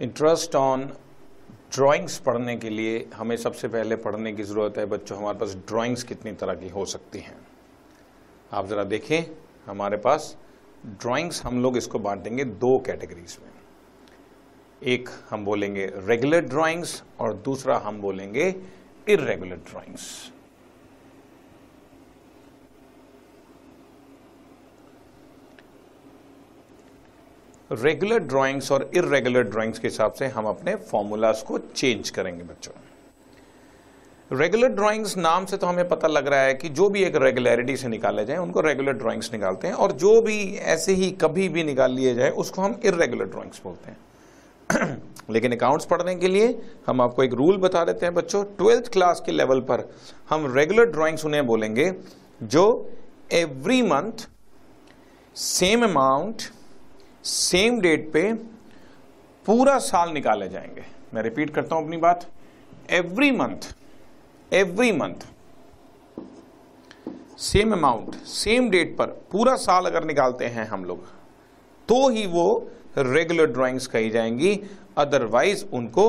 Interest on drawings पढ़ने के लिए हमें सबसे पहले पढ़ने की ज़रूरत है, बच्चों, हमारे पास ड्राइंग्स कितनी तरह की हो सकती हैं। आप ज़रा देखें, हमारे पास ड्राइंग्स हम लोग इसको बांट देंगे दो कैटेगरीज में। एक हम बोलेंगे रेगुलर ड्राइंग्स और दूसरा हम बोलेंगे इरेगुलर ड्राइंग्स रेगुलर ड्राइंग्स और इरेगुलर ड्राइंग्स के हिसाब से हम अपने फॉर्मूलाज को चेंज करेंगे बच्चों। रेगुलर ड्राइंग्स नाम से तो हमें पता लग रहा है कि जो भी एक रेगुलरिटी से निकाले जाए, उनको रेगुलर ड्राइंग्स निकालते हैं और जो भी ऐसे ही कभी भी निकाल लिए जाए, उसको हम इरेगुलर ड्राइंग्स बोलते हैं। लेकिन अकाउंट्स पढ़ने के लिए हम आपको एक रूल बता देते हैं बच्चों ट्वेल्थ क्लास के लेवल पर हम रेगुलर ड्राइंग्स उन्हें बोलेंगे, जो every month same amount same date पे पूरा साल निकाले जाएँगे। मैं रिपीट करता हूँ अपनी बात। Every month every month same amount same date पर पूरा साल अगर निकालते हैं हम लोग तो ही वो रेगुलर ड्राइंग्स कही जाएँगी। अदरवाइज़ उनको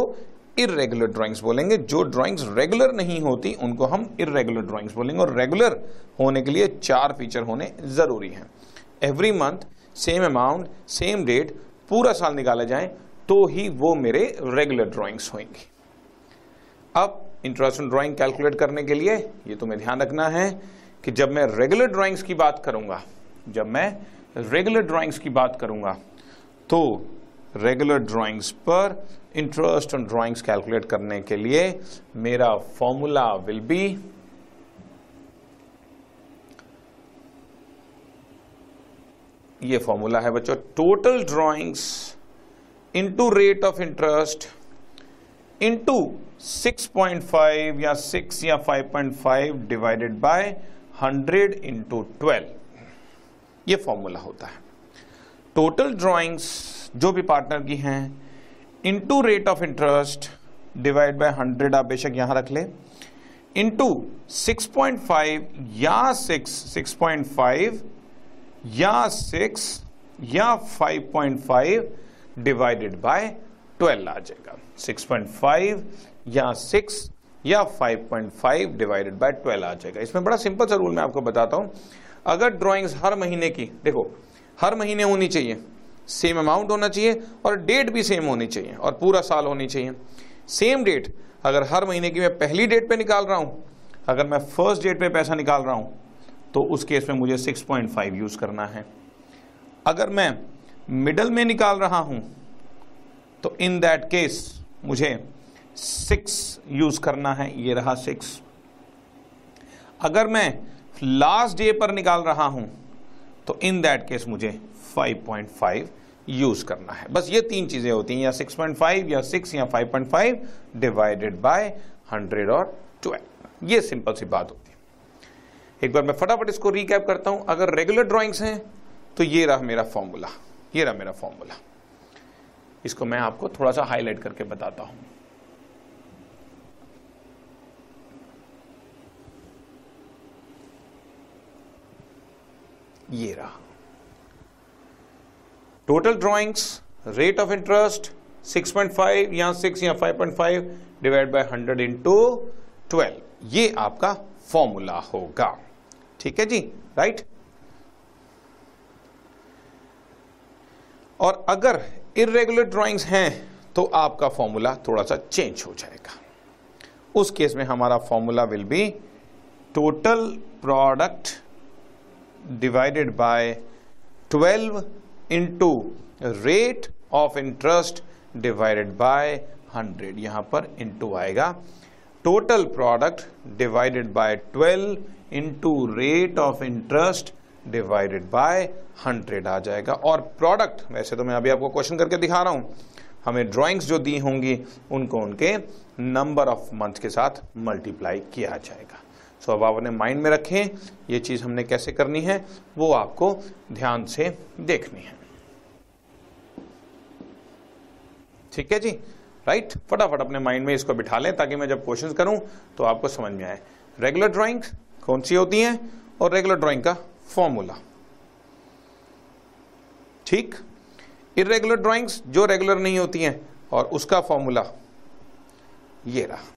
इरेगुलर ड्राइंग्स बोलेंगे। जो ड्राइंग्स रेगुलर नहीं होती, उनको हम इरेगुलर ड्राइंग्स बोलेंगे। और रेगुलर होने के लिए चार फीचर होने ज़रूरी हैं। Every month same amount same date पूरा साल निकाला जाए तो ही वो मेरे रेगुलर ड्राइंग्स होंगी अब इंटरेस्ट ड्राइंग कैलकुलेट करने के लिए ये तुम्हें ध्यान रखना है कि जब मैं रेगुलर ड्राइंग्स की बात करूँगा, जब मैं रेगुलर ड्राइंग्स की बात करूँगा तो रेगुलर ड्राइंग्स पर इंटरेस्ट ऑन ड्राइंग्स कैलकुलेट करने के लिए मेरा फॉर्मूला विल बी ये फॉर्मूला है बच्चों total drawings into rate of interest into 6.5 या 6 या 5.5 डिवाइडेड बाय 100 इंटू ट्वेल्व ये फॉर्मूला होता है। टोटल ड्राइंग्स जो भी पार्टनर की हैं into rate of interest divide by 100 आप बेशक यहाँ रख ले। इनटू 6.5 या 6 6.5 या सिक्स या five point five divided by twelve आ जाएगा। सिक्स पॉइंट फाइव या सिक्स या five point five divided by twelve आ जाएगा। इसमें बड़ा सिंपल सा रूल मैं आपको बताता हूँ। अगर ड्राइंग्स हर महीने की, देखो, हर महीने होनी चाहिए। सेम अमाउंट होना चाहिए और डेट भी सेम होनी चाहिए और पूरा साल होनी चाहिए। सेम डेट अगर हर महीने की मैं पहली डेट पे निकाल रहा हूँ, अगर मैं फ़र्स्ट डेट पे पैसा निकाल रहा हूँ तो उस केस में मुझे 6.5 यूज़ करना है। अगर मैं मिडल में निकाल रहा हूँ तो इन दैट केस मुझे 6 यूज़ करना है, ये रहा 6 अगर मैं लास्ट डे पर निकाल रहा हूँ तो इन दैट केस मुझे 5.5 यूज़ करना है। बस ये तीन चीज़ें होती हैं, या 6.5 या 6 या 5.5 डिवाइडेड बाय 100 और 12 ये सिंपल सी बात होती है। एक बार मैं फटाफट इसको रिकैप करता हूँ। अगर रेगुलर ड्राइंग्स हैं तो ये रहा मेरा फॉर्मूला ये रहा मेरा फॉर्मूला इसको मैं आपको थोड़ा सा हाईलाइट करके बताता हूँ। ये रहा। Total drawings rate of interest 6.5 या 6 या 5.5 डिवाइड बाय 100 इंटू ट्वेल्व ये आपका फॉर्मूला होगा। ठीक है जी राइट और अगर इरेगुलर ड्राइंग्स हैं तो आपका फॉर्मूला थोड़ा सा चेंज हो जाएगा। उस केस में हमारा formula will be total product divided by 12 into rate of interest divided by 100 यहाँ पर इंटू आएगा। Total product divided by 12 into rate of interest divided by 100 आ जाएगा। और प्रोडक्ट वैसे तो मैं अभी आपको क्वेश्चन करके दिखा रहा हूँ। हमें ड्राइंग्स जो दी होंगी, उनको उनके नंबर ऑफ़ मंथ के साथ मल्टीप्लाई किया जाएगा। सो अब आप अपने माइंड में रखें, ये चीज़ हमने कैसे करनी है, वो आपको ध्यान से देखनी है। ठीक है जी? राइट फटाफट अपने माइंड में इसको बिठा लें ताकि मैं जब क्वेश्चन करूँ तो आपको समझ में आए। रेगुलर ड्राइंग कौन सी होती हैं? और रेगुलर ड्राइंग का फॉर्मूला ठीक? इरेगुलर ड्राइंग्स जो रेगुलर नहीं होती हैं, और उसका फॉर्मूला ये रहा।